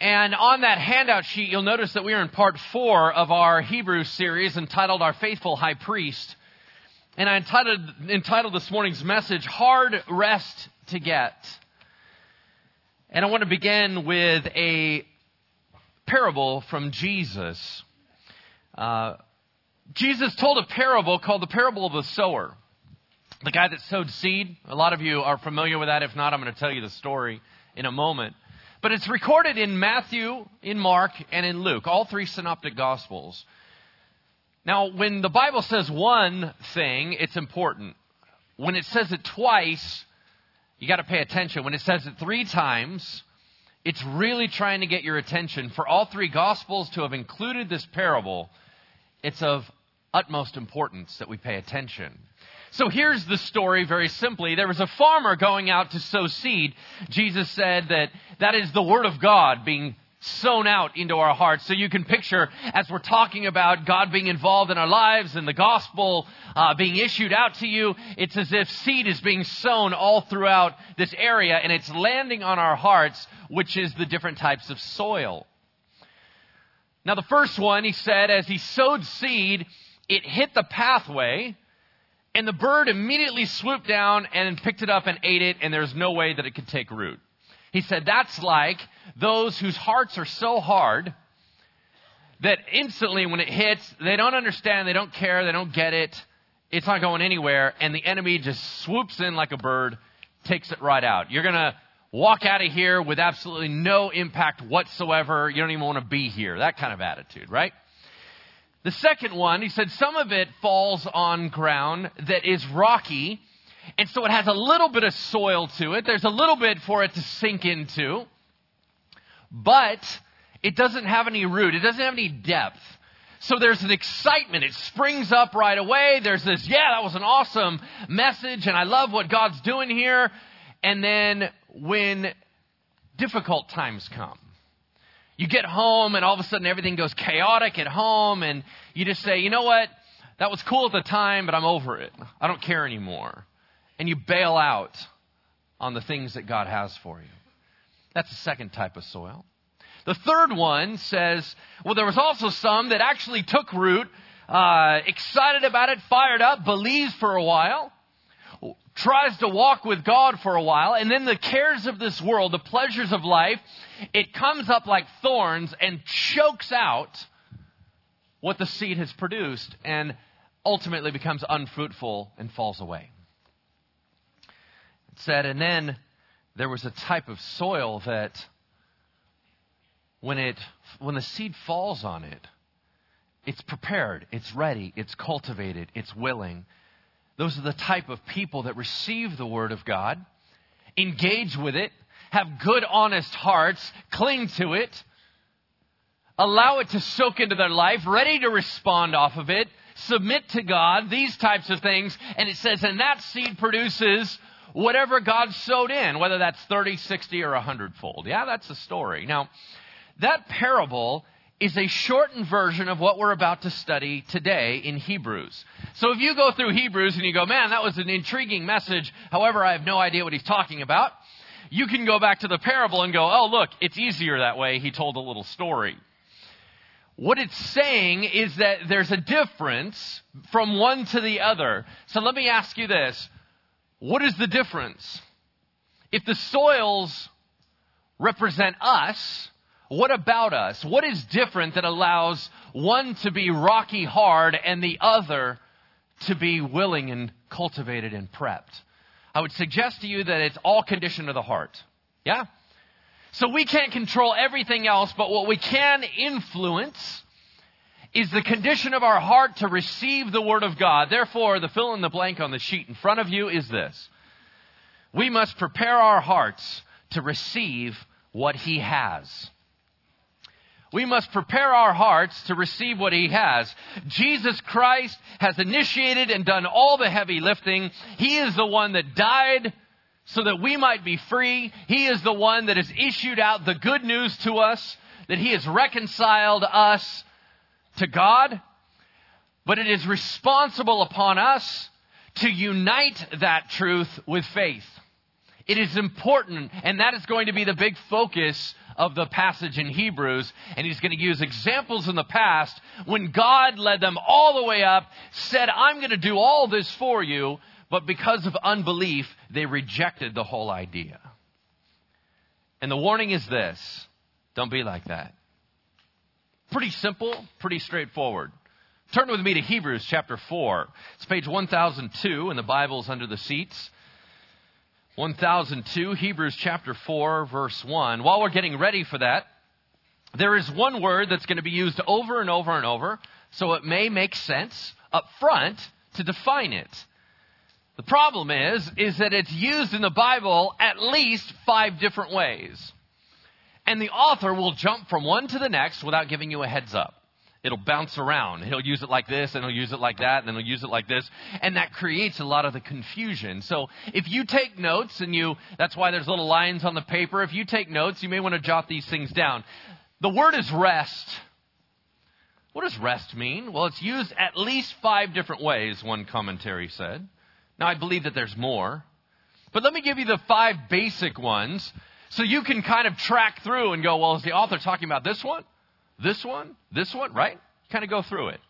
And on that handout sheet, you'll notice that we are in part four of our Hebrew series entitled Our Faithful High Priest. And I entitled, entitled this morning's message, Hard Rest to Get. And I want to begin with a parable from Jesus. Uh, Jesus told a parable called the parable of the sower. The guy that sowed seed. A lot of you are familiar with that. If not, I'm going to tell you the story in a moment. But it's recorded in Matthew, in Mark, and in Luke, all three synoptic gospels. Now, when the Bible says one thing, it's important. When it says it twice, you got to pay attention. When it says it three times, it's really trying to get your attention. For all three gospels to have included this parable, it's of utmost importance that we pay attention. So here's the story very simply. There was a farmer going out to sow seed. Jesus said that that is the Word of God being sown out into our hearts. So you can picture, as we're talking about God being involved in our lives and the gospel uh, being issued out to you, it's as if seed is being sown all throughout this area and it's landing on our hearts, which is the different types of soil. Now, the first one, he said, as he sowed seed, it hit the pathway and the bird immediately swooped down and picked it up and ate it, and there's no way that it could take root. He said, That's like those whose hearts are so hard that instantly when it hits, they don't understand, they don't care, they don't get it, it's not going anywhere, and the enemy just swoops in like a bird, takes it right out. You're going to walk out of here with absolutely no impact whatsoever. You don't even want to be here. That kind of attitude, right? The second one, he said some of it falls on ground that is rocky, and so it has a little bit of soil to it. There's a little bit for it to sink into, but it doesn't have any root. It doesn't have any depth. So there's an excitement. It springs up right away. There's this, yeah, that was an awesome message, and I love what God's doing here. And then when difficult times come, you get home and all of a sudden everything goes chaotic at home and you just say, you know what? That was cool at the time, but I'm over it. I don't care anymore. And you bail out on the things that God has for you. That's the second type of soil. The third one says, well, there was also some that actually took root, uh, excited about it, fired up, believes for a while, tries to walk with God for a while, and then the cares of this world, the pleasures of life, it comes up like thorns and chokes out what the seed has produced and ultimately becomes unfruitful and falls away. It said, and then there was a type of soil that when it when the seed falls on it, it's prepared, it's ready, it's cultivated, it's willing. Those are the type of people that receive the word of God, engage with it, have good, honest hearts, cling to it, allow it to soak into their life, ready to respond off of it, submit to God, these types of things. And it says, and that seed produces whatever God sowed in, whether that's 30, 60, or 100 fold. Yeah, that's the story. Now, that parable is a shortened version of what we're about to study today in Hebrews. So if you go through Hebrews and you go, man, that was an intriguing message, however, I have no idea what he's talking about, you can go back to the parable and go, oh, look, it's easier that way. He told a little story. What it's saying is that there's a difference from one to the other. So let me ask you this. What is the difference? If the soils represent us, what about us? What is different that allows one to be rocky hard and the other to be willing and cultivated and prepped? I would suggest to you that it's all condition of the heart. Yeah? So we can't control everything else, but what we can influence is the condition of our heart to receive the Word of God. Therefore, the fill in the blank on the sheet in front of you is this. We must prepare our hearts to receive what He has. We must prepare our hearts to receive what He has. Jesus Christ has initiated and done all the heavy lifting. He is the one that died so that we might be free. He is the one that has issued out the good news to us, that He has reconciled us to God. But it is responsible upon us to unite that truth with faith. It is important, and that is going to be the big focus of the passage in Hebrews, and he's going to use examples in the past when God led them all the way up, said, I'm going to do all this for you, but because of unbelief, they rejected the whole idea. And the warning is this don't be like that. Pretty simple, pretty straightforward. Turn with me to Hebrews chapter 4. It's page 1002 in the Bibles under the seats. 1002, Hebrews chapter 4, verse 1. While we're getting ready for that, there is one word that's going to be used over and over and over, so it may make sense up front to define it. The problem is, is that it's used in the Bible at least five different ways. And the author will jump from one to the next without giving you a heads up. It'll bounce around. He'll use it like this, and he'll use it like that, and then he'll use it like this. And that creates a lot of the confusion. So if you take notes, and you, that's why there's little lines on the paper. If you take notes, you may want to jot these things down. The word is rest. What does rest mean? Well, it's used at least five different ways, one commentary said. Now, I believe that there's more. But let me give you the five basic ones so you can kind of track through and go, well, is the author talking about this one? This one? This one? Right? Kind of go through it.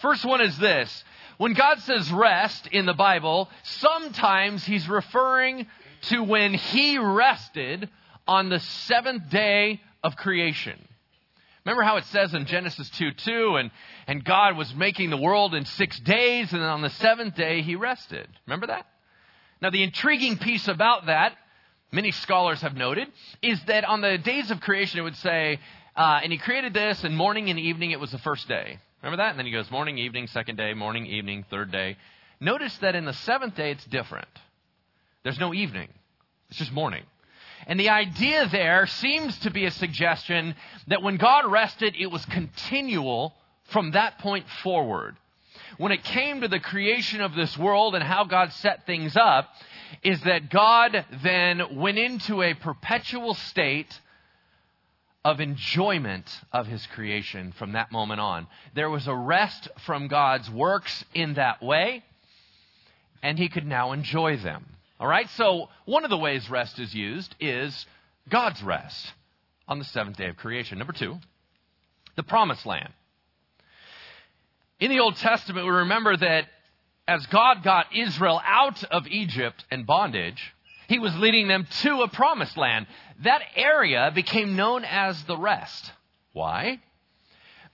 First one is this. When God says rest in the Bible, sometimes he's referring to when he rested on the seventh day of creation. Remember how it says in Genesis 2 2, and, and God was making the world in six days, and on the seventh day he rested. Remember that? Now, the intriguing piece about that, many scholars have noted, is that on the days of creation it would say uh, and he created this, and morning and evening it was the first day. Remember that? And then he goes morning, evening, second day, morning, evening, third day. Notice that in the seventh day it's different. There's no evening, it's just morning. And the idea there seems to be a suggestion that when God rested, it was continual from that point forward. When it came to the creation of this world and how God set things up, is that God then went into a perpetual state of enjoyment of his creation from that moment on. There was a rest from God's works in that way, and he could now enjoy them. All right? So, one of the ways rest is used is God's rest on the seventh day of creation. Number two, the promised land. In the Old Testament, we remember that as God got Israel out of Egypt and bondage, he was leading them to a promised land. That area became known as the rest. Why?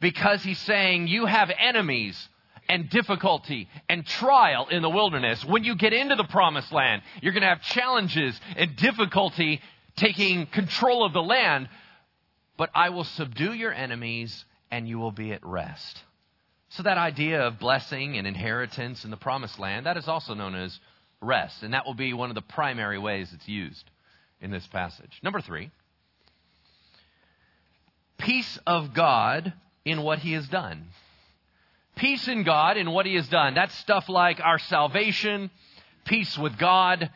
Because he's saying you have enemies and difficulty and trial in the wilderness. When you get into the promised land, you're going to have challenges and difficulty taking control of the land. But I will subdue your enemies and you will be at rest. So that idea of blessing and inheritance in the promised land, that is also known as rest. And that will be one of the primary ways it's used in this passage. Number three, peace of God in what he has done. Peace in God in what he has done. That's stuff like our salvation, peace with God,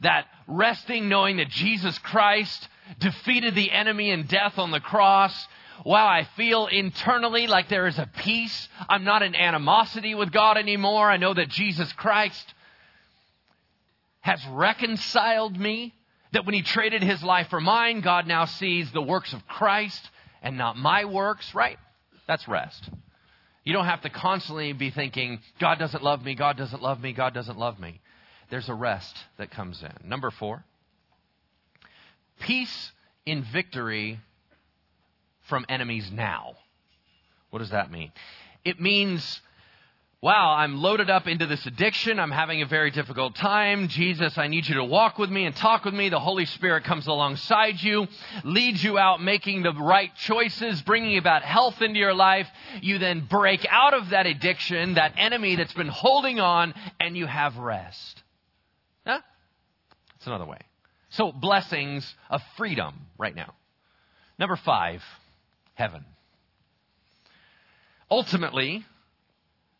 that resting knowing that Jesus Christ defeated the enemy and death on the cross. Wow, I feel internally like there is a peace. I'm not in animosity with God anymore. I know that Jesus Christ has reconciled me, that when he traded his life for mine, God now sees the works of Christ and not my works, right? That's rest. You don't have to constantly be thinking, God doesn't love me, God doesn't love me, God doesn't love me. There's a rest that comes in. Number four, peace in victory from enemies now. What does that mean? It means wow, I'm loaded up into this addiction. I'm having a very difficult time. Jesus, I need you to walk with me and talk with me. The Holy Spirit comes alongside you, leads you out making the right choices, bringing about health into your life. You then break out of that addiction, that enemy that's been holding on, and you have rest. Huh? That's another way. So, blessings of freedom right now. Number five, heaven. Ultimately,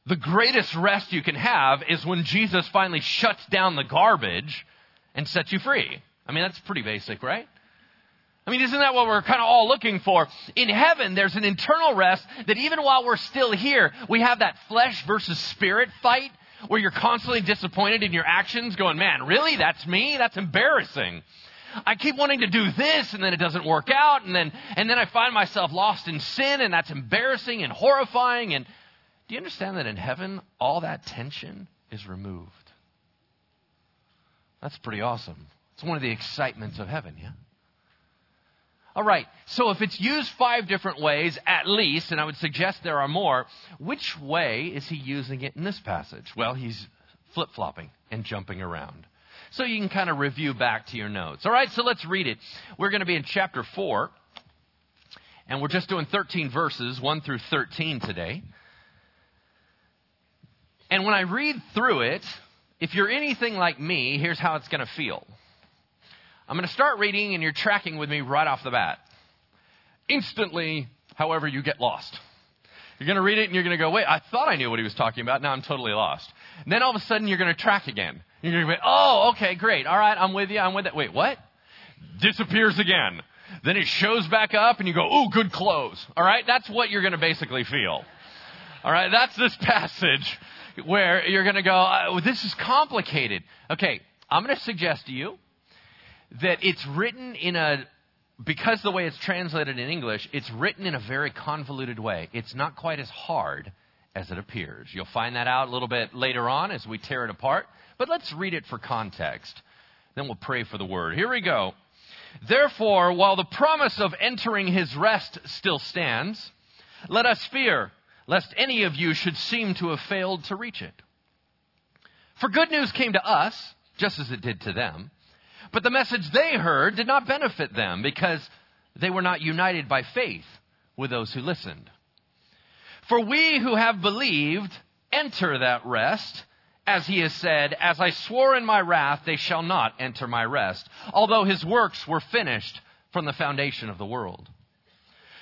the greatest rest you can have is when Jesus finally shuts down the garbage and sets you free. I mean, that's pretty basic, right? I mean, isn't that what we're kind of all looking for? In heaven, there's an internal rest that even while we're still here, we have that flesh versus spirit fight where you're constantly disappointed in your actions, going, man, really? That's me? That's embarrassing. I keep wanting to do this and then it doesn't work out and then, and then I find myself lost in sin and that's embarrassing and horrifying. And do you understand that in heaven, all that tension is removed? That's pretty awesome. It's one of the excitements of heaven, yeah? All right, so if it's used five different ways at least, and I would suggest there are more, which way is he using it in this passage? Well, he's flip flopping and jumping around. So you can kind of review back to your notes. All right, so let's read it. We're going to be in chapter 4, and we're just doing 13 verses, 1 through 13 today. And when I read through it, if you're anything like me, here's how it's going to feel. I'm going to start reading, and you're tracking with me right off the bat. Instantly, however, you get lost. You're going to read it, and you're going to go, wait, I thought I knew what he was talking about. Now I'm totally lost. And then all of a sudden, you're going to track again. You're going to be, oh, okay, great. All right, I'm with you. I'm with it. Wait, what? Disappears again. Then it shows back up, and you go, ooh, good close. All right, that's what you're going to basically feel. All right, that's this passage where you're going to go, oh, this is complicated. Okay, I'm going to suggest to you that it's written in a because the way it's translated in English, it's written in a very convoluted way. It's not quite as hard as it appears. You'll find that out a little bit later on as we tear it apart. But let's read it for context. Then we'll pray for the word. Here we go. Therefore, while the promise of entering his rest still stands, let us fear lest any of you should seem to have failed to reach it. For good news came to us, just as it did to them. But the message they heard did not benefit them because they were not united by faith with those who listened. For we who have believed enter that rest, as he has said, As I swore in my wrath, they shall not enter my rest, although his works were finished from the foundation of the world.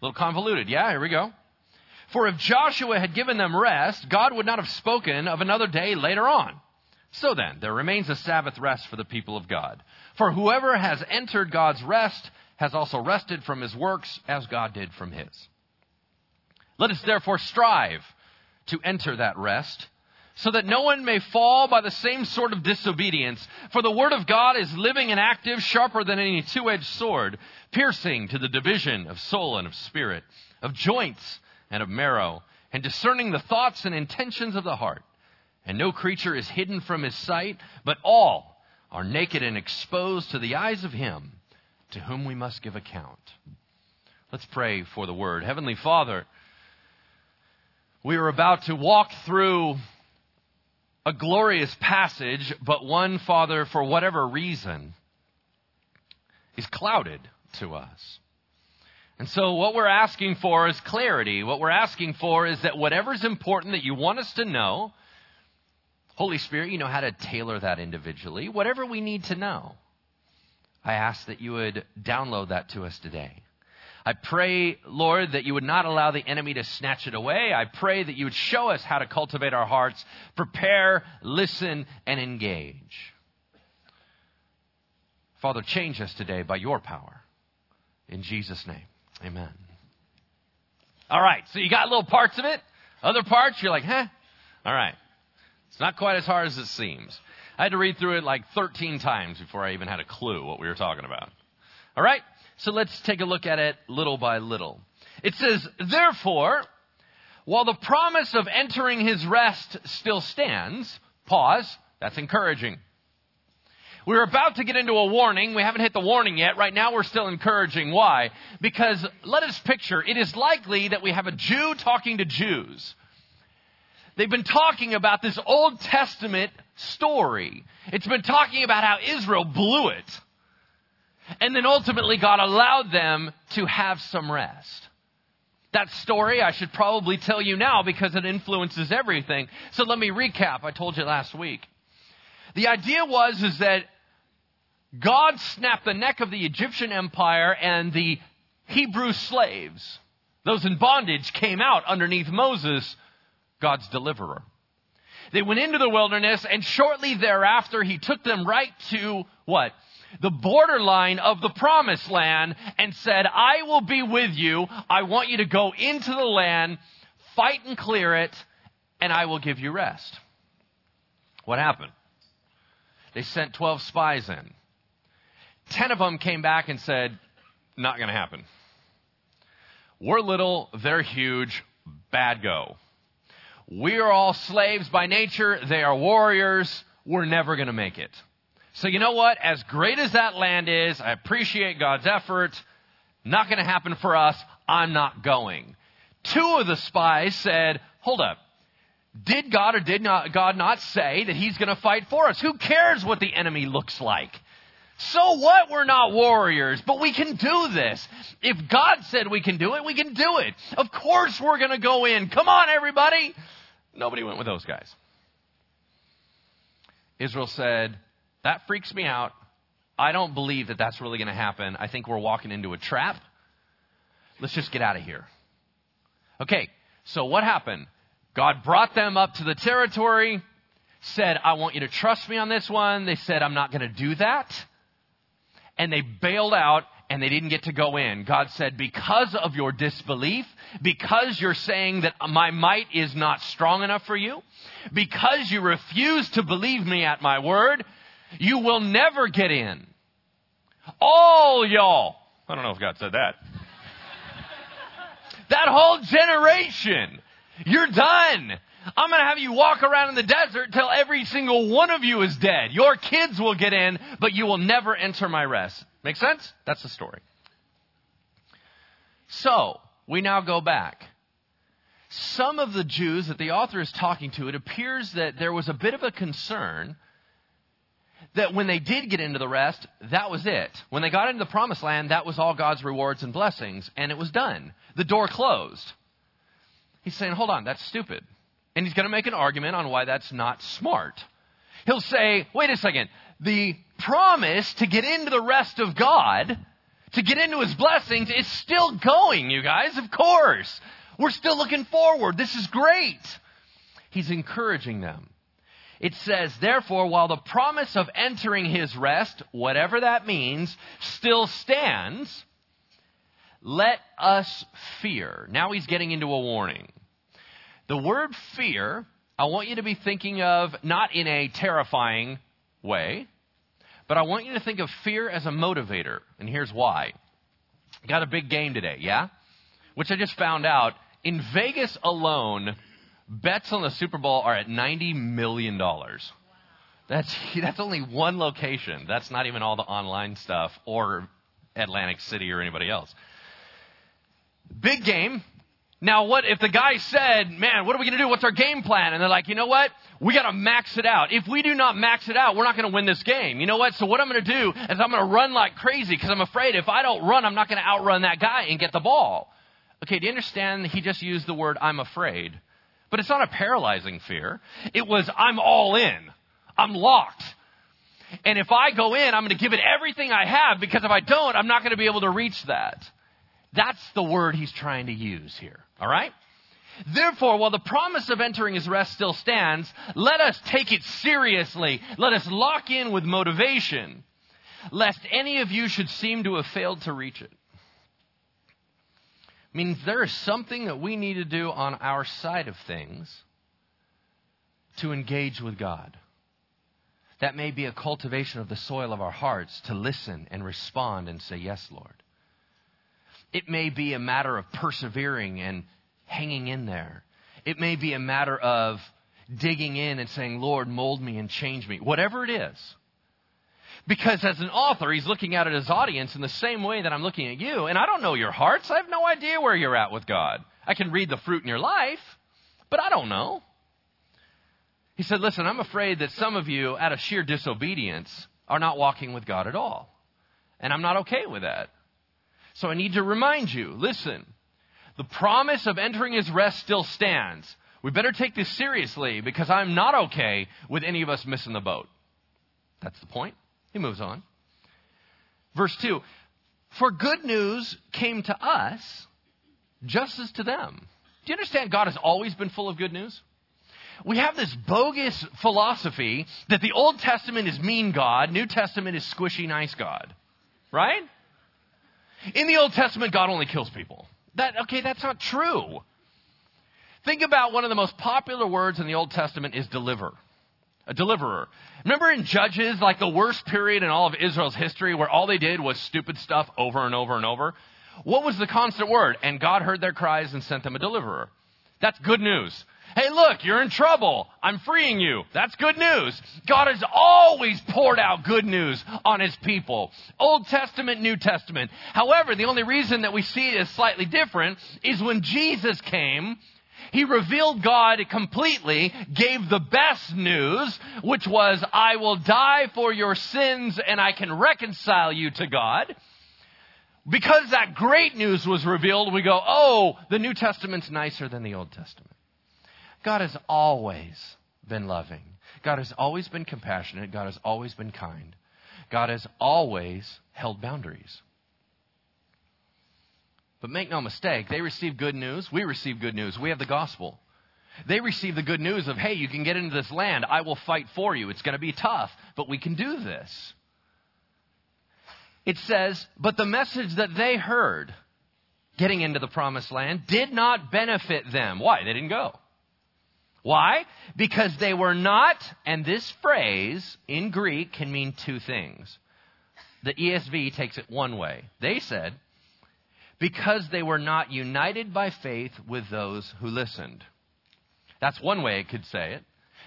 A little convoluted, yeah, here we go. For if Joshua had given them rest, God would not have spoken of another day later on. So then, there remains a Sabbath rest for the people of God. For whoever has entered God's rest has also rested from his works as God did from his. Let us therefore strive to enter that rest, so that no one may fall by the same sort of disobedience. For the word of God is living and active, sharper than any two edged sword, piercing to the division of soul and of spirit, of joints and of marrow, and discerning the thoughts and intentions of the heart. And no creature is hidden from his sight, but all are naked and exposed to the eyes of him to whom we must give account. Let's pray for the word. Heavenly Father, we are about to walk through a glorious passage, but one, Father, for whatever reason, is clouded to us. And so, what we're asking for is clarity. What we're asking for is that whatever's important that you want us to know, Holy Spirit, you know how to tailor that individually. Whatever we need to know, I ask that you would download that to us today. I pray, Lord, that you would not allow the enemy to snatch it away. I pray that you would show us how to cultivate our hearts, prepare, listen, and engage. Father, change us today by your power. In Jesus' name, amen. All right, so you got little parts of it. Other parts, you're like, huh? All right. It's not quite as hard as it seems. I had to read through it like 13 times before I even had a clue what we were talking about. All right? So let's take a look at it little by little. It says, Therefore, while the promise of entering his rest still stands, pause, that's encouraging. We're about to get into a warning. We haven't hit the warning yet. Right now we're still encouraging. Why? Because let us picture, it is likely that we have a Jew talking to Jews. They've been talking about this Old Testament story. It's been talking about how Israel blew it. And then ultimately God allowed them to have some rest. That story I should probably tell you now because it influences everything. So let me recap. I told you last week. The idea was is that God snapped the neck of the Egyptian empire and the Hebrew slaves, those in bondage, came out underneath Moses, God's deliverer. They went into the wilderness and shortly thereafter he took them right to what? The borderline of the promised land and said, I will be with you. I want you to go into the land, fight and clear it, and I will give you rest. What happened? They sent 12 spies in. 10 of them came back and said, Not going to happen. We're little, they're huge, bad go. We are all slaves by nature, they are warriors, we're never going to make it. So, you know what? As great as that land is, I appreciate God's effort. Not going to happen for us. I'm not going. Two of the spies said, Hold up. Did God or did not God not say that He's going to fight for us? Who cares what the enemy looks like? So what? We're not warriors, but we can do this. If God said we can do it, we can do it. Of course we're going to go in. Come on, everybody. Nobody went with those guys. Israel said, That freaks me out. I don't believe that that's really going to happen. I think we're walking into a trap. Let's just get out of here. Okay, so what happened? God brought them up to the territory, said, I want you to trust me on this one. They said, I'm not going to do that. And they bailed out and they didn't get to go in. God said, because of your disbelief, because you're saying that my might is not strong enough for you, because you refuse to believe me at my word, you will never get in. All y'all. I don't know if God said that. that whole generation you're done. I'm going to have you walk around in the desert till every single one of you is dead. Your kids will get in, but you will never enter my rest. Make sense? That's the story. So, we now go back. Some of the Jews that the author is talking to, it appears that there was a bit of a concern that when they did get into the rest, that was it. When they got into the promised land, that was all God's rewards and blessings, and it was done. The door closed. He's saying, hold on, that's stupid. And he's going to make an argument on why that's not smart. He'll say, wait a second, the promise to get into the rest of God, to get into his blessings, is still going, you guys, of course. We're still looking forward. This is great. He's encouraging them. It says, therefore, while the promise of entering his rest, whatever that means, still stands, let us fear. Now he's getting into a warning. The word fear, I want you to be thinking of not in a terrifying way, but I want you to think of fear as a motivator. And here's why. Got a big game today, yeah? Which I just found out. In Vegas alone, bets on the Super Bowl are at $90 million. That's, that's only one location. That's not even all the online stuff or Atlantic City or anybody else. Big game. Now, what if the guy said, man, what are we going to do? What's our game plan? And they're like, you know what? We got to max it out. If we do not max it out, we're not going to win this game. You know what? So what I'm going to do is I'm going to run like crazy because I'm afraid if I don't run, I'm not going to outrun that guy and get the ball. Okay, do you understand? He just used the word I'm afraid. But it's not a paralyzing fear. It was I'm all in. I'm locked. And if I go in, I'm going to give it everything I have because if I don't, I'm not going to be able to reach that. That's the word he's trying to use here. All right? Therefore, while the promise of entering his rest still stands, let us take it seriously. Let us lock in with motivation, lest any of you should seem to have failed to reach it. Means there is something that we need to do on our side of things to engage with God. That may be a cultivation of the soil of our hearts to listen and respond and say, Yes, Lord. It may be a matter of persevering and hanging in there. It may be a matter of digging in and saying, Lord, mold me and change me. Whatever it is. Because as an author, he's looking out at his audience in the same way that I'm looking at you. And I don't know your hearts. I have no idea where you're at with God. I can read the fruit in your life, but I don't know. He said, Listen, I'm afraid that some of you, out of sheer disobedience, are not walking with God at all. And I'm not okay with that. So I need to remind you listen, the promise of entering his rest still stands. We better take this seriously because I'm not okay with any of us missing the boat. That's the point. He moves on. Verse 2 For good news came to us just as to them. Do you understand God has always been full of good news? We have this bogus philosophy that the Old Testament is mean God, New Testament is squishy nice God. Right? In the Old Testament, God only kills people. That, okay, that's not true. Think about one of the most popular words in the Old Testament is deliver. A deliverer. Remember in Judges, like the worst period in all of Israel's history where all they did was stupid stuff over and over and over? What was the constant word? And God heard their cries and sent them a deliverer. That's good news. Hey, look, you're in trouble. I'm freeing you. That's good news. God has always poured out good news on his people. Old Testament, New Testament. However, the only reason that we see it as slightly different is when Jesus came, he revealed God completely, gave the best news, which was, I will die for your sins and I can reconcile you to God. Because that great news was revealed, we go, oh, the New Testament's nicer than the Old Testament. God has always been loving. God has always been compassionate. God has always been kind. God has always held boundaries. But make no mistake, they receive good news. We receive good news. We have the gospel. They receive the good news of, hey, you can get into this land. I will fight for you. It's going to be tough, but we can do this. It says, but the message that they heard getting into the promised land did not benefit them. Why? They didn't go. Why? Because they were not, and this phrase in Greek can mean two things. The ESV takes it one way. They said, because they were not united by faith with those who listened. That's one way it could say it.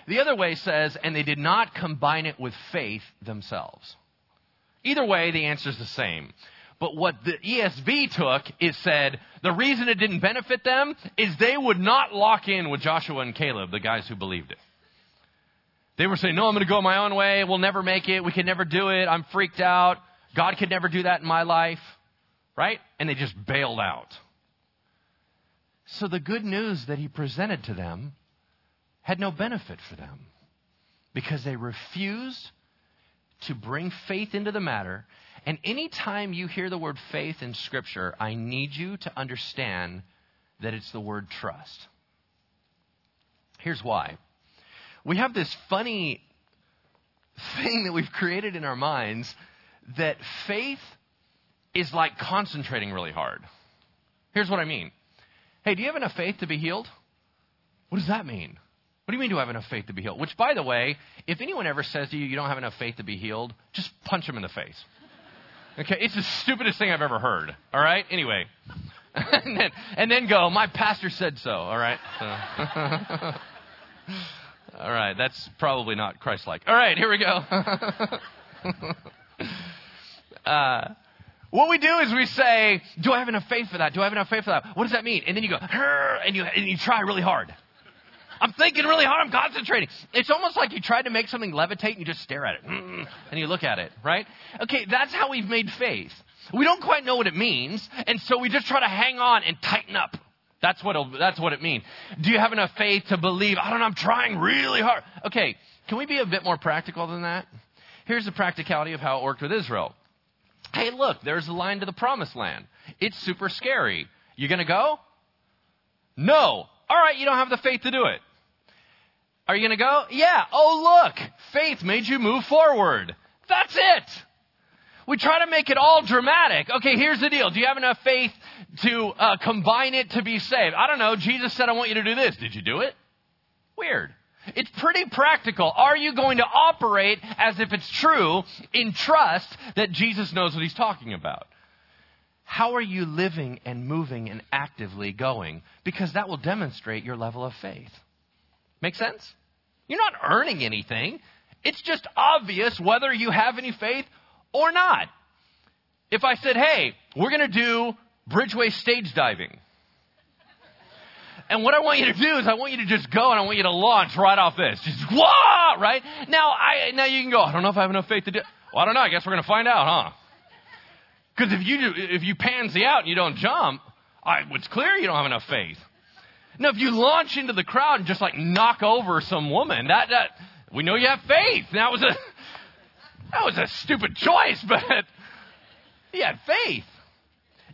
The other way says, and they did not combine it with faith themselves. Either way, the answer is the same. But what the ESV took is said the reason it didn't benefit them is they would not lock in with Joshua and Caleb, the guys who believed it. They were saying, No, I'm going to go my own way. We'll never make it. We can never do it. I'm freaked out. God could never do that in my life right? And they just bailed out. So the good news that he presented to them had no benefit for them because they refused to bring faith into the matter. And anytime you hear the word faith in Scripture, I need you to understand that it's the word trust. Here's why. We have this funny thing that we've created in our minds that faith is like concentrating really hard. Here's what I mean. Hey, do you have enough faith to be healed? What does that mean? What do you mean, do I have enough faith to be healed? Which, by the way, if anyone ever says to you, you don't have enough faith to be healed, just punch them in the face. Okay? It's the stupidest thing I've ever heard. All right? Anyway. and, then, and then go, my pastor said so. All right? So. all right. That's probably not Christ like. All right, here we go. uh, what we do is we say, Do I have enough faith for that? Do I have enough faith for that? What does that mean? And then you go, and you, and you try really hard. I'm thinking really hard. I'm concentrating. It's almost like you tried to make something levitate and you just stare at it and you look at it, right? Okay, that's how we've made faith. We don't quite know what it means, and so we just try to hang on and tighten up. That's what that's what it means. Do you have enough faith to believe? I don't know. I'm trying really hard. Okay, can we be a bit more practical than that? Here's the practicality of how it worked with Israel. Hey, look, there's a line to the promised land. It's super scary. You going to go? No. All right, you don't have the faith to do it. Are you going to go? Yeah. Oh, look, faith made you move forward. That's it. We try to make it all dramatic. Okay, here's the deal. Do you have enough faith to uh, combine it to be saved? I don't know. Jesus said, I want you to do this. Did you do it? Weird. It's pretty practical. Are you going to operate as if it's true in trust that Jesus knows what he's talking about? How are you living and moving and actively going? Because that will demonstrate your level of faith. Make sense? You're not earning anything. It's just obvious whether you have any faith or not. If I said, hey, we're going to do Bridgeway stage diving. And what I want you to do is I want you to just go and I want you to launch right off this. Just whoa, right? Now I now you can go, I don't know if I have enough faith to do Well, I don't know, I guess we're gonna find out, huh? Because if you do, if you pansy out and you don't jump, I, it's clear you don't have enough faith. Now, if you launch into the crowd and just like knock over some woman, that that we know you have faith. That was a that was a stupid choice, but You had faith.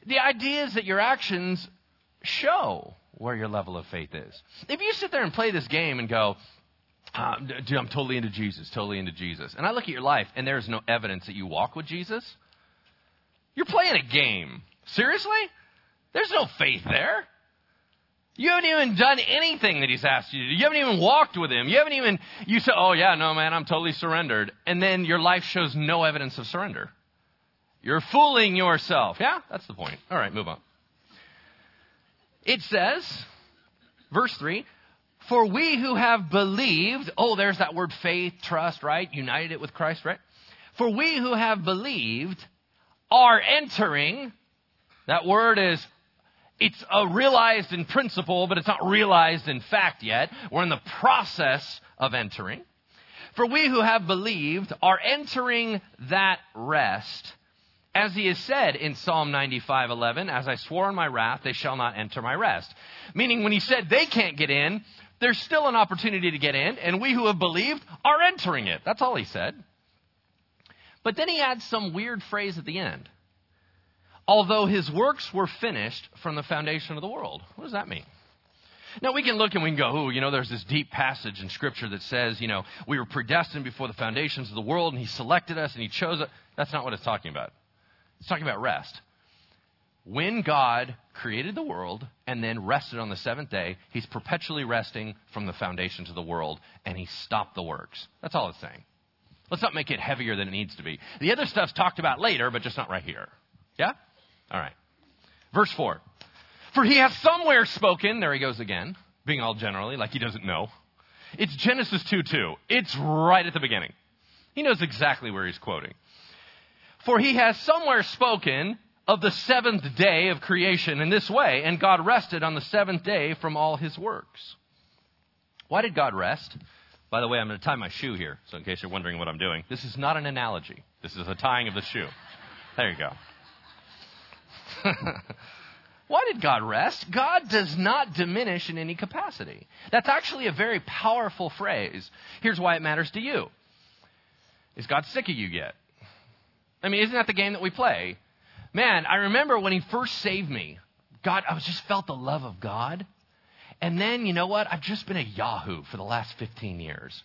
The idea is that your actions show where your level of faith is. If you sit there and play this game and go, uh, dude, I'm totally into Jesus, totally into Jesus, and I look at your life and there's no evidence that you walk with Jesus, you're playing a game. Seriously? There's no faith there. You haven't even done anything that he's asked you to do. You haven't even walked with him. You haven't even, you say, oh yeah, no man, I'm totally surrendered. And then your life shows no evidence of surrender. You're fooling yourself. Yeah, that's the point. All right, move on. It says, verse 3, for we who have believed, oh, there's that word faith, trust, right? United it with Christ, right? For we who have believed are entering, that word is it's realized in principle, but it's not realized in fact yet. We're in the process of entering. For we who have believed are entering that rest. As he has said in Psalm 95:11, as I swore in my wrath, they shall not enter my rest. Meaning when he said they can't get in, there's still an opportunity to get in, and we who have believed are entering it. That's all he said. But then he adds some weird phrase at the end although his works were finished from the foundation of the world. What does that mean? Now, we can look and we can go, oh, you know, there's this deep passage in Scripture that says, you know, we were predestined before the foundations of the world and He selected us and He chose us. That's not what it's talking about. It's talking about rest. When God created the world and then rested on the seventh day, He's perpetually resting from the foundations of the world and He stopped the works. That's all it's saying. Let's not make it heavier than it needs to be. The other stuff's talked about later, but just not right here. Yeah? All right. Verse 4. For he hath somewhere spoken, there he goes again, being all generally, like he doesn't know. It's Genesis 2 2. It's right at the beginning. He knows exactly where he's quoting. For he has somewhere spoken of the seventh day of creation in this way, and God rested on the seventh day from all his works. Why did God rest? By the way, I'm going to tie my shoe here, so in case you're wondering what I'm doing, this is not an analogy. This is a tying of the shoe. There you go. Why did God rest? God does not diminish in any capacity. That's actually a very powerful phrase. Here's why it matters to you. Is God sick of you yet? I mean, isn't that the game that we play? Man, I remember when he first saved me. God, I just felt the love of God. And then, you know what? I've just been a Yahoo for the last 15 years.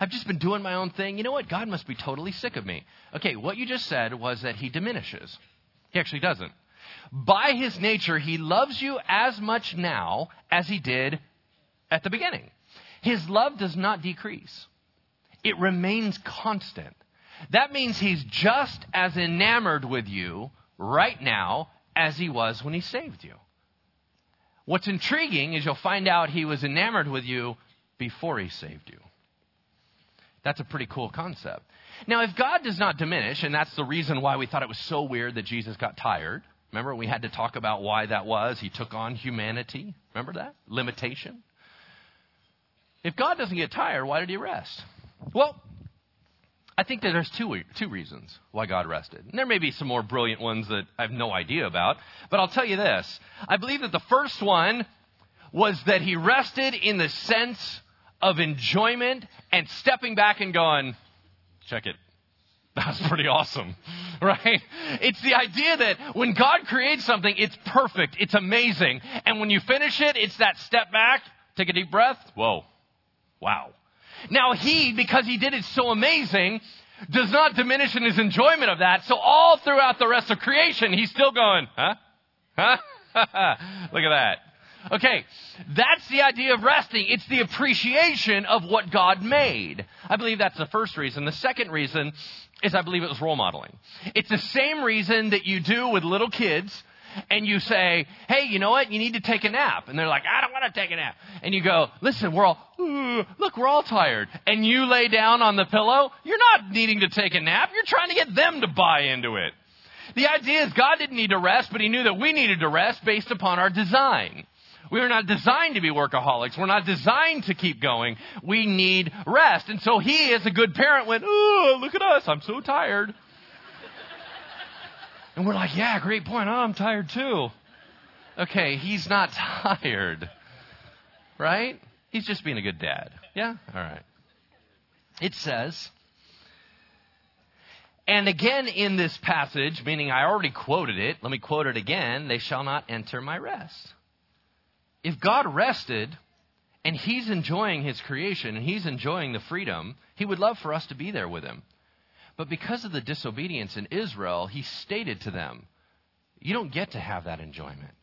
I've just been doing my own thing. You know what? God must be totally sick of me. Okay, what you just said was that he diminishes. He actually doesn't. By his nature, he loves you as much now as he did at the beginning. His love does not decrease, it remains constant. That means he's just as enamored with you right now as he was when he saved you. What's intriguing is you'll find out he was enamored with you before he saved you. That's a pretty cool concept. Now, if God does not diminish, and that's the reason why we thought it was so weird that Jesus got tired, Remember, we had to talk about why that was. He took on humanity. Remember that? Limitation. If God doesn't get tired, why did he rest? Well, I think that there's two, two reasons why God rested. And there may be some more brilliant ones that I have no idea about, but I'll tell you this. I believe that the first one was that he rested in the sense of enjoyment and stepping back and going, check it. That's pretty awesome, right? It's the idea that when God creates something, it's perfect, it's amazing. And when you finish it, it's that step back, take a deep breath. Whoa. Wow. Now, he, because he did it so amazing, does not diminish in his enjoyment of that. So, all throughout the rest of creation, he's still going, huh? Huh? Look at that. Okay, that's the idea of resting. It's the appreciation of what God made. I believe that's the first reason. The second reason is I believe it was role modeling. It's the same reason that you do with little kids and you say, hey, you know what? You need to take a nap. And they're like, I don't want to take a nap. And you go, listen, we're all, look, we're all tired. And you lay down on the pillow. You're not needing to take a nap. You're trying to get them to buy into it. The idea is God didn't need to rest, but He knew that we needed to rest based upon our design. We are not designed to be workaholics. We're not designed to keep going. We need rest. And so he, as a good parent, went, Oh, look at us. I'm so tired. And we're like, Yeah, great point. Oh, I'm tired too. Okay, he's not tired. Right? He's just being a good dad. Yeah? All right. It says, And again in this passage, meaning I already quoted it, let me quote it again they shall not enter my rest. If God rested and He's enjoying His creation and He's enjoying the freedom, He would love for us to be there with Him. But because of the disobedience in Israel, He stated to them, You don't get to have that enjoyment.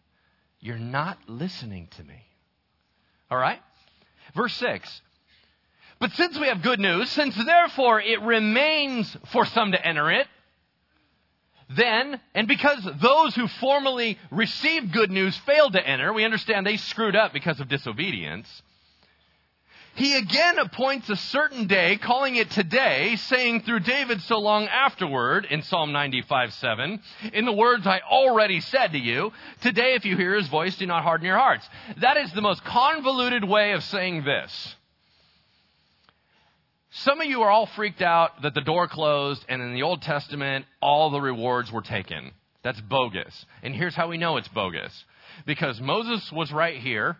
You're not listening to me. All right? Verse 6 but since we have good news, since therefore it remains for some to enter it, then, and because those who formerly received good news failed to enter, we understand they screwed up because of disobedience. He again appoints a certain day, calling it today, saying through David so long afterward in Psalm 95 7, in the words I already said to you, today if you hear his voice, do not harden your hearts. That is the most convoluted way of saying this. Some of you are all freaked out that the door closed and in the Old Testament, all the rewards were taken. That's bogus. And here's how we know it's bogus. Because Moses was right here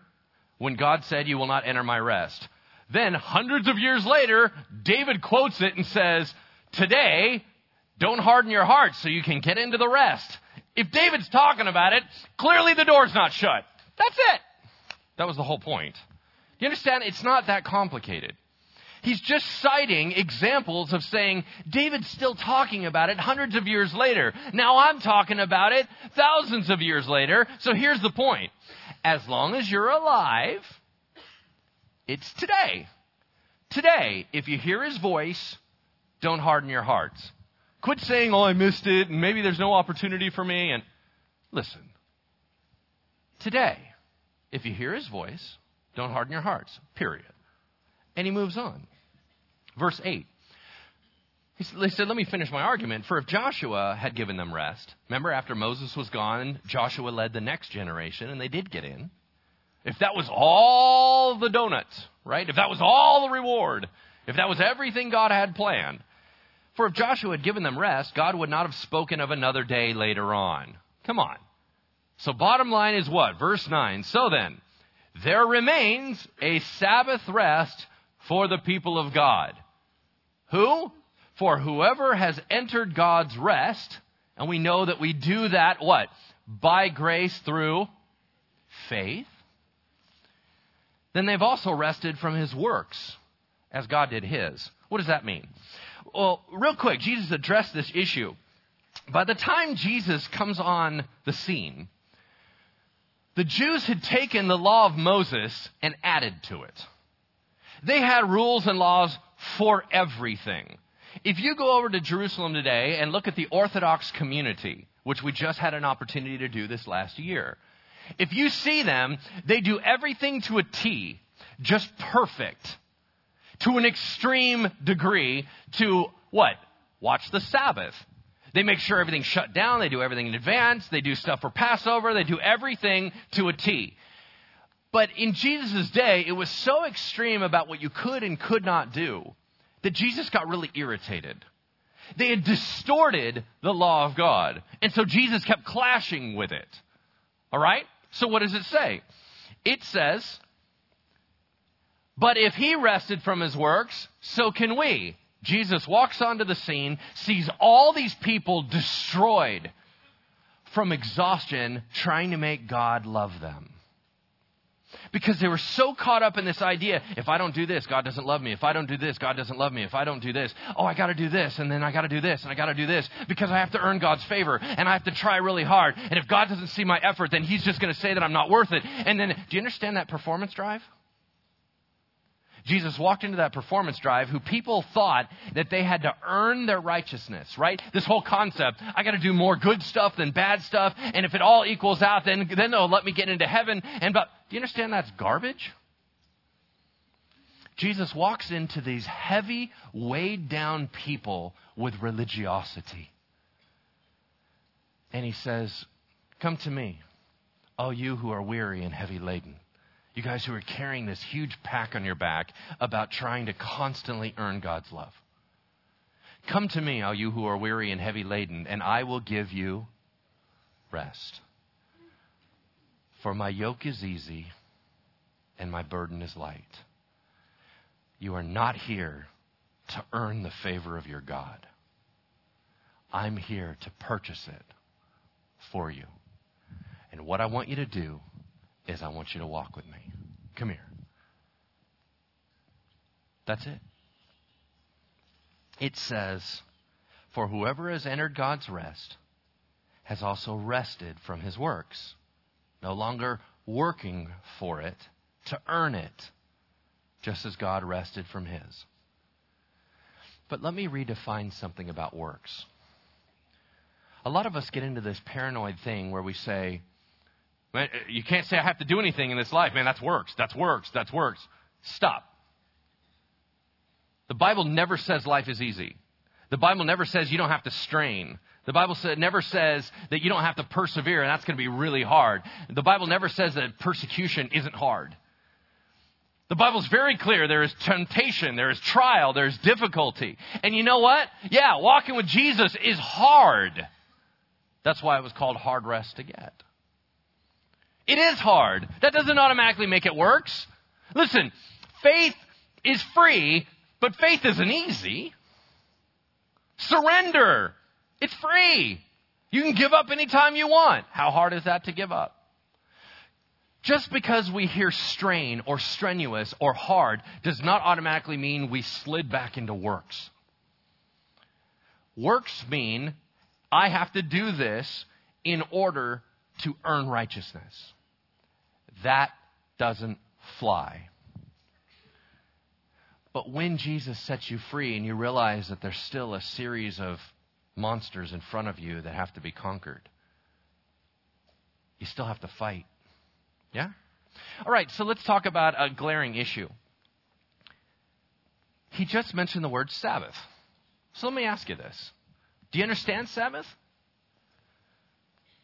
when God said, You will not enter my rest. Then, hundreds of years later, David quotes it and says, Today, don't harden your heart so you can get into the rest. If David's talking about it, clearly the door's not shut. That's it. That was the whole point. Do you understand? It's not that complicated. He's just citing examples of saying, David's still talking about it hundreds of years later. Now I'm talking about it thousands of years later. So here's the point. As long as you're alive, it's today. Today, if you hear his voice, don't harden your hearts. Quit saying, oh, I missed it, and maybe there's no opportunity for me. And listen, today, if you hear his voice, don't harden your hearts, period. And he moves on. Verse 8. He said, Let me finish my argument. For if Joshua had given them rest, remember after Moses was gone, Joshua led the next generation and they did get in. If that was all the donuts, right? If that was all the reward, if that was everything God had planned, for if Joshua had given them rest, God would not have spoken of another day later on. Come on. So, bottom line is what? Verse 9. So then, there remains a Sabbath rest for the people of God. Who? For whoever has entered God's rest, and we know that we do that what? By grace through faith. Then they've also rested from his works, as God did his. What does that mean? Well, real quick, Jesus addressed this issue. By the time Jesus comes on the scene, the Jews had taken the law of Moses and added to it. They had rules and laws for everything. If you go over to Jerusalem today and look at the Orthodox community, which we just had an opportunity to do this last year, if you see them, they do everything to a T, just perfect, to an extreme degree, to what? Watch the Sabbath. They make sure everything's shut down. They do everything in advance. They do stuff for Passover. They do everything to a T. But in Jesus' day, it was so extreme about what you could and could not do that Jesus got really irritated. They had distorted the law of God. And so Jesus kept clashing with it. All right? So what does it say? It says, But if he rested from his works, so can we. Jesus walks onto the scene, sees all these people destroyed from exhaustion, trying to make God love them because they were so caught up in this idea if I don't do this, God doesn't love me. If I don't do this, God doesn't love me. If I don't do this, oh, I got to do this, and then I got to do this, and I got to do this because I have to earn God's favor, and I have to try really hard. And if God doesn't see my effort, then He's just going to say that I'm not worth it. And then, do you understand that performance drive? Jesus walked into that performance drive who people thought that they had to earn their righteousness, right? This whole concept, I gotta do more good stuff than bad stuff, and if it all equals out, then, then they'll let me get into heaven. And but, do you understand that's garbage? Jesus walks into these heavy, weighed down people with religiosity. And he says, Come to me, all you who are weary and heavy laden you guys who are carrying this huge pack on your back about trying to constantly earn God's love. Come to me, all you who are weary and heavy laden, and I will give you rest. For my yoke is easy and my burden is light. You are not here to earn the favor of your God. I'm here to purchase it for you. And what I want you to do is I want you to walk with me. Come here. That's it. It says, For whoever has entered God's rest has also rested from his works, no longer working for it to earn it, just as God rested from his. But let me redefine something about works. A lot of us get into this paranoid thing where we say, you can't say I have to do anything in this life. Man, that's works. That's works. That's works. Stop. The Bible never says life is easy. The Bible never says you don't have to strain. The Bible never says that you don't have to persevere and that's going to be really hard. The Bible never says that persecution isn't hard. The Bible's very clear. There is temptation, there is trial, there is difficulty. And you know what? Yeah, walking with Jesus is hard. That's why it was called hard rest to get. It is hard. That doesn't automatically make it works. Listen, faith is free, but faith isn't easy. Surrender. It's free. You can give up anytime you want. How hard is that to give up? Just because we hear strain or strenuous or hard does not automatically mean we slid back into works. Works mean I have to do this in order to earn righteousness. That doesn't fly. But when Jesus sets you free and you realize that there's still a series of monsters in front of you that have to be conquered, you still have to fight. Yeah? All right, so let's talk about a glaring issue. He just mentioned the word Sabbath. So let me ask you this Do you understand Sabbath?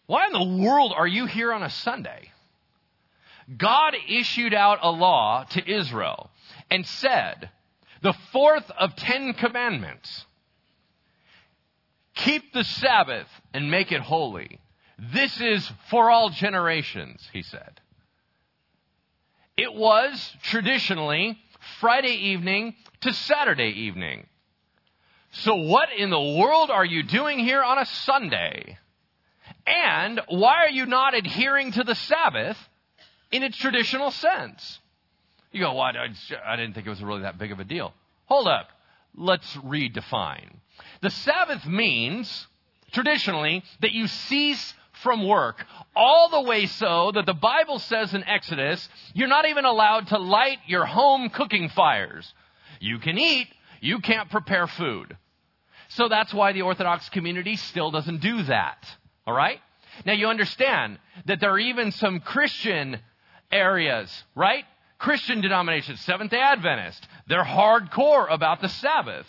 Why in the world are you here on a Sunday? God issued out a law to Israel and said, the fourth of ten commandments, keep the Sabbath and make it holy. This is for all generations, he said. It was traditionally Friday evening to Saturday evening. So what in the world are you doing here on a Sunday? And why are you not adhering to the Sabbath in its traditional sense? You go, well, I, I didn't think it was really that big of a deal. Hold up. Let's redefine. The Sabbath means, traditionally, that you cease from work, all the way so that the Bible says in Exodus, you're not even allowed to light your home cooking fires. You can eat, you can't prepare food. So that's why the Orthodox community still doesn't do that. All right? Now you understand that there are even some Christian areas, right? Christian denominations, Seventh day Adventist, they're hardcore about the Sabbath.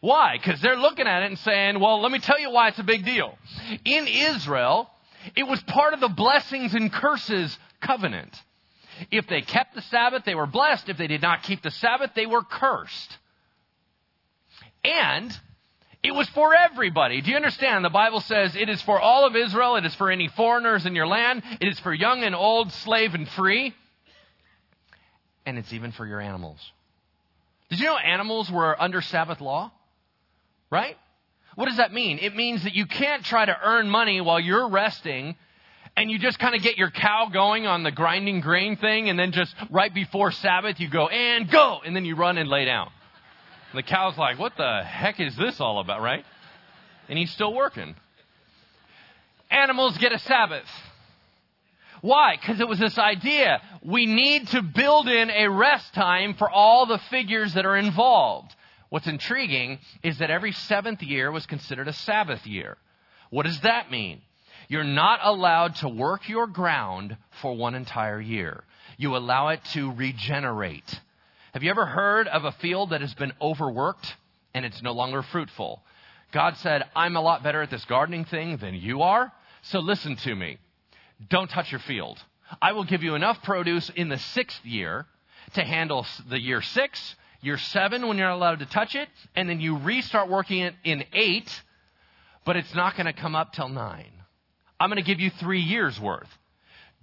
Why? Because they're looking at it and saying, well, let me tell you why it's a big deal. In Israel, it was part of the blessings and curses covenant. If they kept the Sabbath, they were blessed. If they did not keep the Sabbath, they were cursed. And it was for everybody. Do you understand? The Bible says it is for all of Israel. It is for any foreigners in your land. It is for young and old, slave and free. And it's even for your animals. Did you know animals were under Sabbath law? Right? What does that mean? It means that you can't try to earn money while you're resting and you just kind of get your cow going on the grinding grain thing and then just right before Sabbath you go and go and then you run and lay down. And the cow's like, what the heck is this all about, right? And he's still working. Animals get a Sabbath. Why? Because it was this idea. We need to build in a rest time for all the figures that are involved. What's intriguing is that every seventh year was considered a Sabbath year. What does that mean? You're not allowed to work your ground for one entire year. You allow it to regenerate. Have you ever heard of a field that has been overworked and it's no longer fruitful? God said, I'm a lot better at this gardening thing than you are. So listen to me. Don't touch your field. I will give you enough produce in the sixth year to handle the year six, year seven when you're not allowed to touch it, and then you restart working it in eight, but it's not going to come up till nine. I'm going to give you three years worth.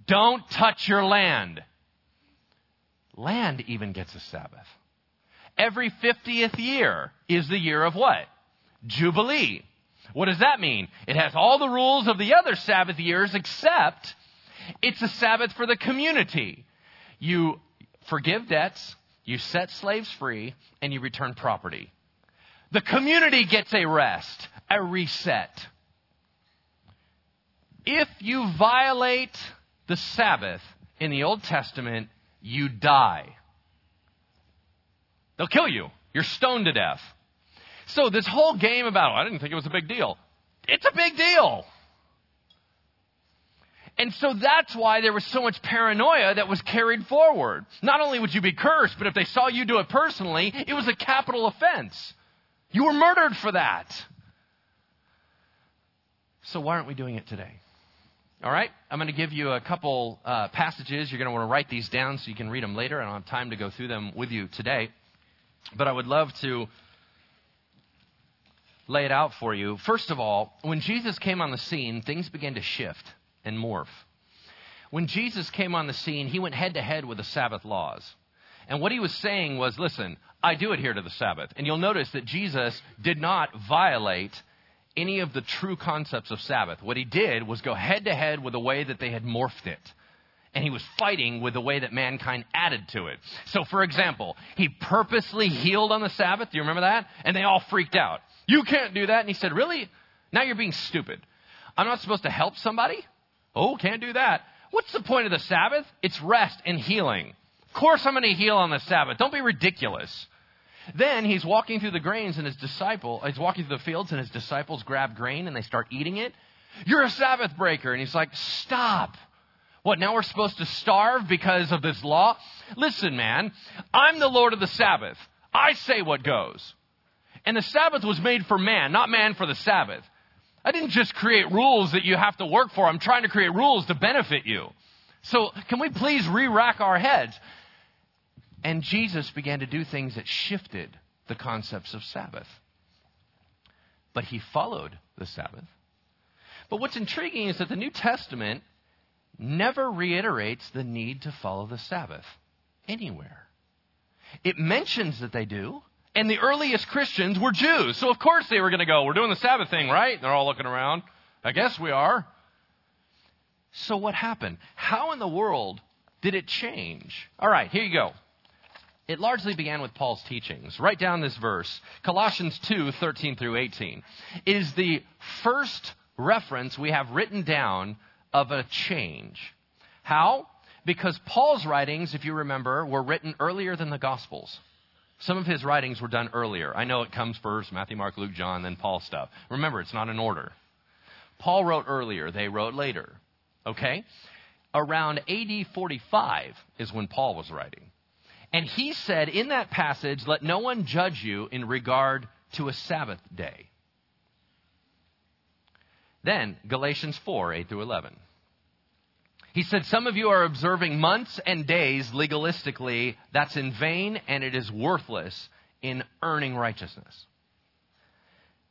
Don't touch your land. Land even gets a Sabbath. Every 50th year is the year of what? Jubilee. What does that mean? It has all the rules of the other Sabbath years, except it's a Sabbath for the community. You forgive debts, you set slaves free, and you return property. The community gets a rest, a reset. If you violate the Sabbath in the Old Testament, you die. They'll kill you. You're stoned to death. So this whole game about, oh, I didn't think it was a big deal. It's a big deal. And so that's why there was so much paranoia that was carried forward. Not only would you be cursed, but if they saw you do it personally, it was a capital offense. You were murdered for that. So why aren't we doing it today? All right? I'm going to give you a couple uh, passages. You're going to want to write these down so you can read them later. I don't have time to go through them with you today. But I would love to lay it out for you. First of all, when Jesus came on the scene, things began to shift and morph. When Jesus came on the scene, he went head to head with the Sabbath laws. And what he was saying was, listen, I do adhere to the Sabbath. And you'll notice that Jesus did not violate any of the true concepts of Sabbath. What he did was go head to head with the way that they had morphed it. And he was fighting with the way that mankind added to it. So, for example, he purposely healed on the Sabbath. Do you remember that? And they all freaked out. You can't do that. And he said, Really? Now you're being stupid. I'm not supposed to help somebody? Oh, can't do that. What's the point of the Sabbath? It's rest and healing. Of course I'm going to heal on the Sabbath. Don't be ridiculous. Then he's walking through the grains and his disciple, he's walking through the fields and his disciples grab grain and they start eating it. You're a Sabbath breaker. And he's like, stop. What, now we're supposed to starve because of this law? Listen, man, I'm the Lord of the Sabbath. I say what goes. And the Sabbath was made for man, not man for the Sabbath. I didn't just create rules that you have to work for. I'm trying to create rules to benefit you. So can we please re-rack our heads? And Jesus began to do things that shifted the concepts of Sabbath. But he followed the Sabbath. But what's intriguing is that the New Testament never reiterates the need to follow the Sabbath anywhere. It mentions that they do, and the earliest Christians were Jews. So of course they were going to go, we're doing the Sabbath thing, right? They're all looking around. I guess we are. So what happened? How in the world did it change? All right, here you go. It largely began with Paul's teachings. Write down this verse, Colossians 2, 13 through 18. It is the first reference we have written down of a change. How? Because Paul's writings, if you remember, were written earlier than the Gospels. Some of his writings were done earlier. I know it comes first Matthew, Mark, Luke, John, then Paul stuff. Remember, it's not in order. Paul wrote earlier, they wrote later. Okay? Around AD 45 is when Paul was writing. And he said in that passage, let no one judge you in regard to a Sabbath day. Then, Galatians 4 8 through 11. He said, Some of you are observing months and days legalistically. That's in vain and it is worthless in earning righteousness.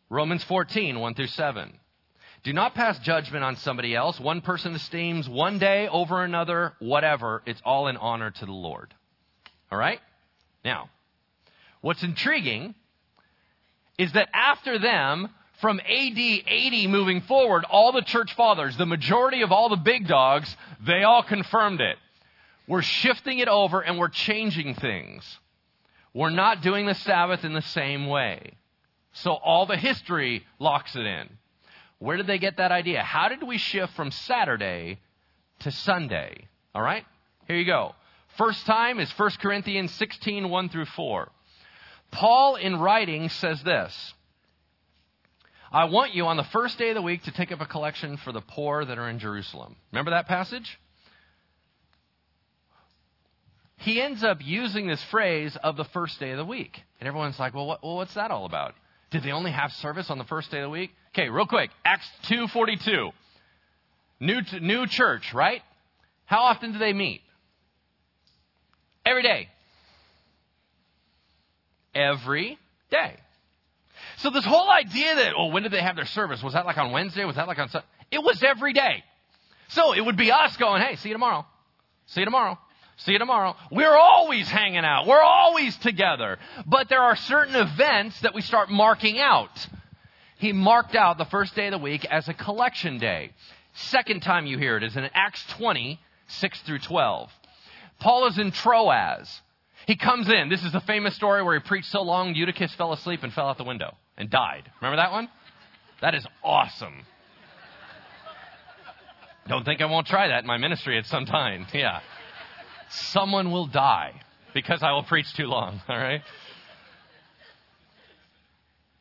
Romans 14 1 through 7. Do not pass judgment on somebody else. One person esteems one day over another, whatever. It's all in honor to the Lord. All right? Now, what's intriguing is that after them, from AD 80 moving forward, all the church fathers, the majority of all the big dogs, they all confirmed it. We're shifting it over and we're changing things. We're not doing the Sabbath in the same way. So all the history locks it in. Where did they get that idea? How did we shift from Saturday to Sunday? All right? Here you go. First time is 1 Corinthians 16, 1 through 4. Paul, in writing, says this I want you on the first day of the week to take up a collection for the poor that are in Jerusalem. Remember that passage? He ends up using this phrase of the first day of the week. And everyone's like, well, what, well what's that all about? Did they only have service on the first day of the week? Okay, real quick. Acts 2.42. New, new church, right? How often do they meet? Every day. Every day. So this whole idea that, oh, when did they have their service? Was that like on Wednesday? Was that like on Sunday? It was every day. So it would be us going, hey, see you tomorrow. See you tomorrow. See you tomorrow. We're always hanging out. We're always together. But there are certain events that we start marking out. he marked out the first day of the week as a collection day. Second time you hear it is in Acts 20, 6 through 12. Paul is in Troas. He comes in. This is the famous story where he preached so long, Eutychus fell asleep and fell out the window and died. Remember that one? That is awesome. Don't think I won't try that in my ministry at some time. Yeah. Someone will die because I will preach too long, all right?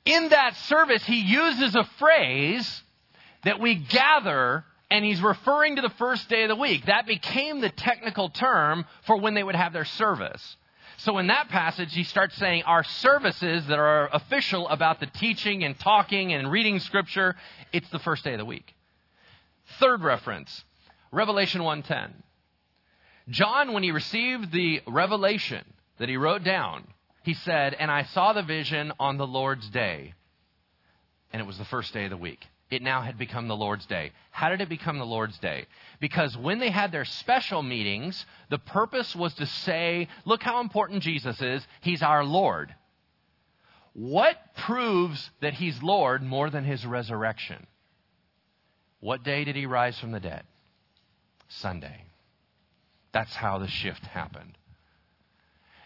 In that service, he uses a phrase that we gather and he's referring to the first day of the week. That became the technical term for when they would have their service. So in that passage, he starts saying our services that are official about the teaching and talking and reading scripture, it's the first day of the week. Third reference, Revelation 1:10. John when he received the revelation that he wrote down, he said, "And I saw the vision on the Lord's day." And it was the first day of the week it now had become the Lord's Day. How did it become the Lord's Day? Because when they had their special meetings, the purpose was to say, look how important Jesus is. He's our Lord. What proves that he's Lord more than his resurrection? What day did he rise from the dead? Sunday. That's how the shift happened.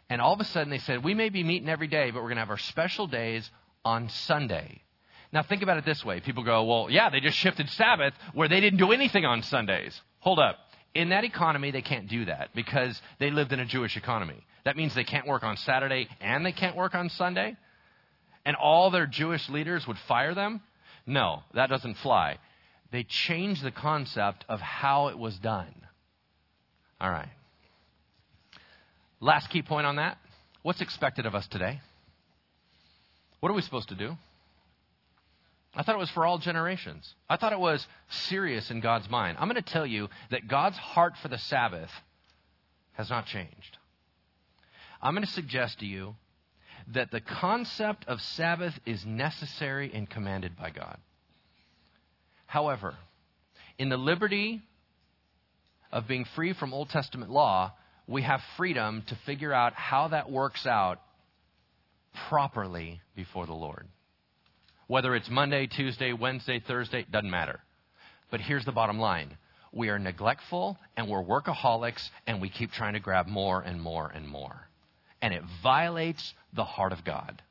And all of a sudden they said, we may be meeting every day, but we're going to have our special days on Sunday. Now, think about it this way. People go, well, yeah, they just shifted Sabbath where they didn't do anything on Sundays. Hold up. In that economy, they can't do that because they lived in a Jewish economy. That means they can't work on Saturday and they can't work on Sunday? And all their Jewish leaders would fire them? No, that doesn't fly. They changed the concept of how it was done. All right. Last key point on that. What's expected of us today? What are we supposed to do? I thought it was for all generations. I thought it was serious in God's mind. I'm going to tell you that God's heart for the Sabbath has not changed. I'm going to suggest to you that the concept of Sabbath is necessary and commanded by God. However, in the liberty of being free from Old Testament law, we have freedom to figure out how that works out properly before the Lord. Whether it's Monday, Tuesday, Wednesday, Thursday, doesn't matter. But here's the bottom line we are neglectful and we're workaholics and we keep trying to grab more and more and more. And it violates the heart of God.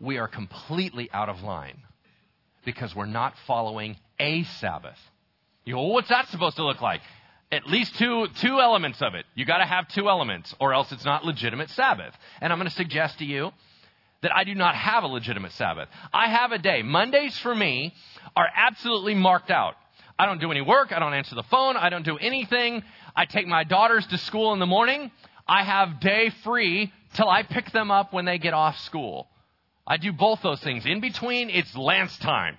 We are completely out of line because we're not following a Sabbath. You go, well, what's that supposed to look like? At least two, two elements of it. You gotta have two elements or else it's not legitimate Sabbath. And I'm gonna suggest to you that I do not have a legitimate Sabbath. I have a day. Mondays for me are absolutely marked out. I don't do any work. I don't answer the phone. I don't do anything. I take my daughters to school in the morning. I have day free till I pick them up when they get off school. I do both those things. In between, it's Lance time,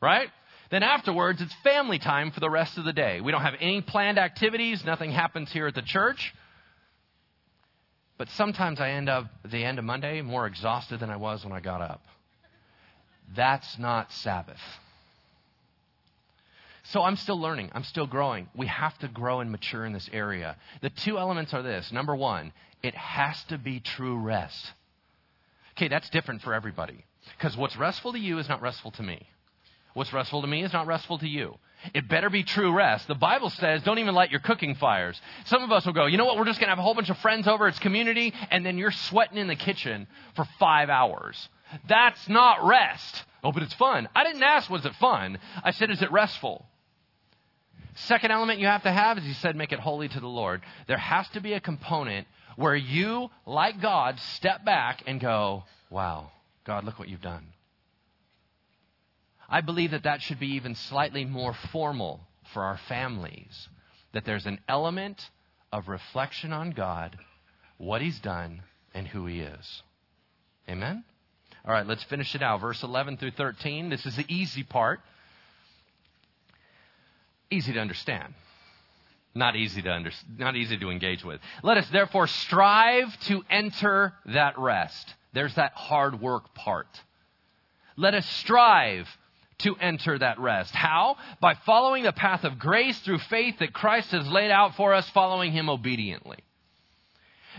right? Then afterwards, it's family time for the rest of the day. We don't have any planned activities. Nothing happens here at the church. But sometimes I end up at the end of Monday more exhausted than I was when I got up. That's not Sabbath. So I'm still learning. I'm still growing. We have to grow and mature in this area. The two elements are this. Number one, it has to be true rest. Okay, that's different for everybody. Because what's restful to you is not restful to me. What's restful to me is not restful to you. It better be true rest. The Bible says don't even light your cooking fires. Some of us will go, you know what, we're just going to have a whole bunch of friends over, it's community, and then you're sweating in the kitchen for five hours. That's not rest. Oh, but it's fun. I didn't ask, was it fun? I said, is it restful? Second element you have to have is he said, make it holy to the Lord. There has to be a component where you, like God, step back and go, wow, God, look what you've done. I believe that that should be even slightly more formal for our families. That there's an element of reflection on God, what He's done, and who He is. Amen? All right, let's finish it out. Verse 11 through 13. This is the easy part. Easy to understand. Not easy to under, not easy to engage with. Let us therefore strive to enter that rest. There's that hard work part. Let us strive to enter that rest. How? By following the path of grace through faith that Christ has laid out for us, following Him obediently.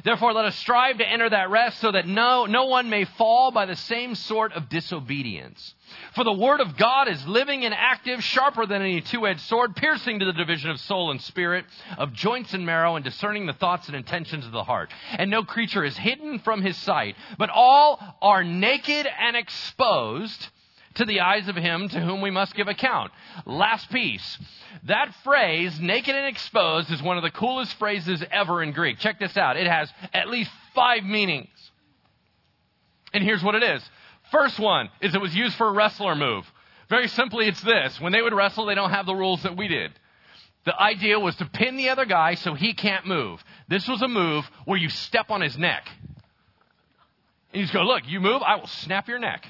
Therefore, let us strive to enter that rest so that no, no one may fall by the same sort of disobedience. For the word of God is living and active, sharper than any two-edged sword, piercing to the division of soul and spirit, of joints and marrow, and discerning the thoughts and intentions of the heart. And no creature is hidden from his sight, but all are naked and exposed to the eyes of him to whom we must give account. Last piece. That phrase, naked and exposed, is one of the coolest phrases ever in Greek. Check this out. It has at least five meanings. And here's what it is. First one is it was used for a wrestler move. Very simply, it's this. When they would wrestle, they don't have the rules that we did. The idea was to pin the other guy so he can't move. This was a move where you step on his neck. And you just go, look, you move, I will snap your neck.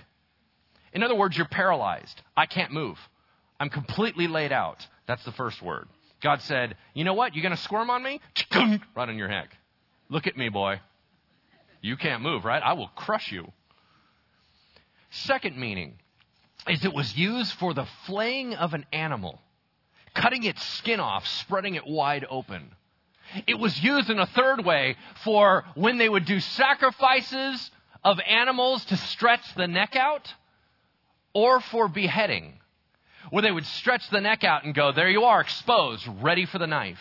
In other words, you're paralyzed. I can't move. I'm completely laid out. That's the first word. God said, You know what? You're going to squirm on me? Right on your neck. Look at me, boy. You can't move, right? I will crush you. Second meaning is it was used for the flaying of an animal, cutting its skin off, spreading it wide open. It was used in a third way for when they would do sacrifices of animals to stretch the neck out or for beheading, where they would stretch the neck out and go, There you are, exposed, ready for the knife.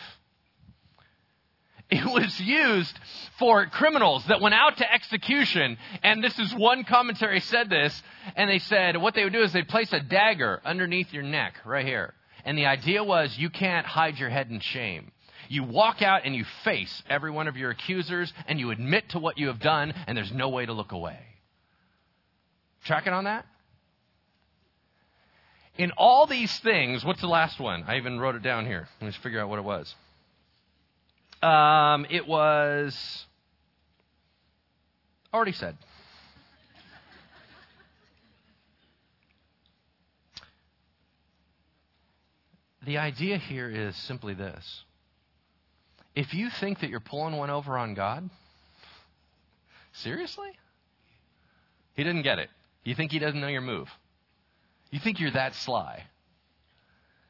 It was used for criminals that went out to execution, and this is one commentary said this, and they said what they would do is they'd place a dagger underneath your neck, right here. And the idea was you can't hide your head in shame. You walk out and you face every one of your accusers, and you admit to what you have done, and there's no way to look away. Tracking on that? In all these things, what's the last one? I even wrote it down here. Let me figure out what it was. Um, it was already said. The idea here is simply this. If you think that you're pulling one over on God, seriously? He didn't get it. You think he doesn't know your move. You think you're that sly.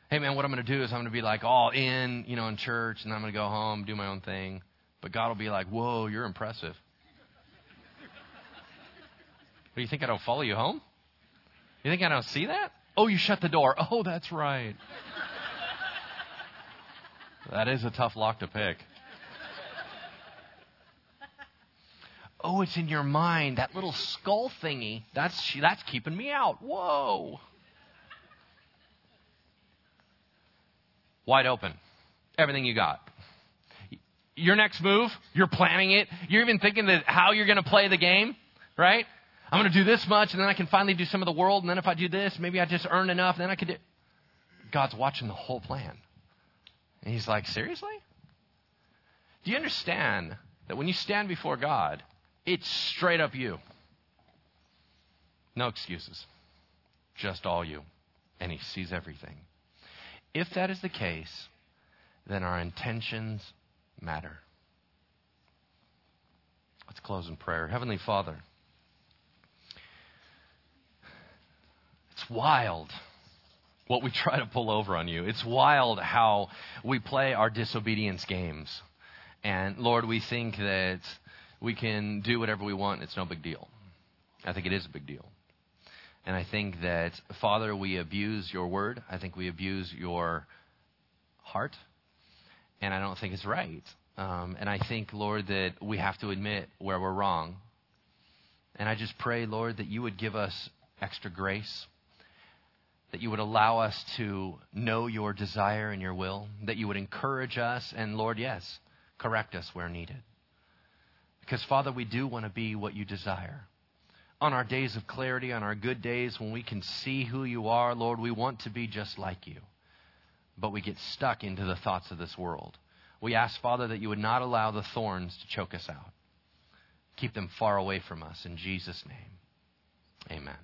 Hey man, what I'm going to do is I'm going to be like all in, you know, in church, and I'm going to go home, do my own thing. But God will be like, whoa, you're impressive. What, do you think I don't follow you home? You think I don't see that? Oh, you shut the door. Oh, that's right. that is a tough lock to pick. Oh, it's in your mind. That little skull thingy. That's that's keeping me out. Whoa. Wide open. Everything you got. Your next move, you're planning it. You're even thinking that how you're going to play the game, right? I'm going to do this much, and then I can finally do some of the world, and then if I do this, maybe I just earn enough, and then I could do. God's watching the whole plan. And He's like, seriously? Do you understand that when you stand before God, it's straight up you? No excuses. Just all you. And He sees everything. If that is the case, then our intentions matter. Let's close in prayer. Heavenly Father, it's wild what we try to pull over on you. It's wild how we play our disobedience games. And Lord, we think that we can do whatever we want. It's no big deal. I think it is a big deal. And I think that, Father, we abuse your word. I think we abuse your heart. And I don't think it's right. Um, and I think, Lord, that we have to admit where we're wrong. And I just pray, Lord, that you would give us extra grace, that you would allow us to know your desire and your will, that you would encourage us, and, Lord, yes, correct us where needed. Because, Father, we do want to be what you desire on our days of clarity, on our good days when we can see who you are, Lord, we want to be just like you. But we get stuck into the thoughts of this world. We ask, Father, that you would not allow the thorns to choke us out. Keep them far away from us. In Jesus' name, amen.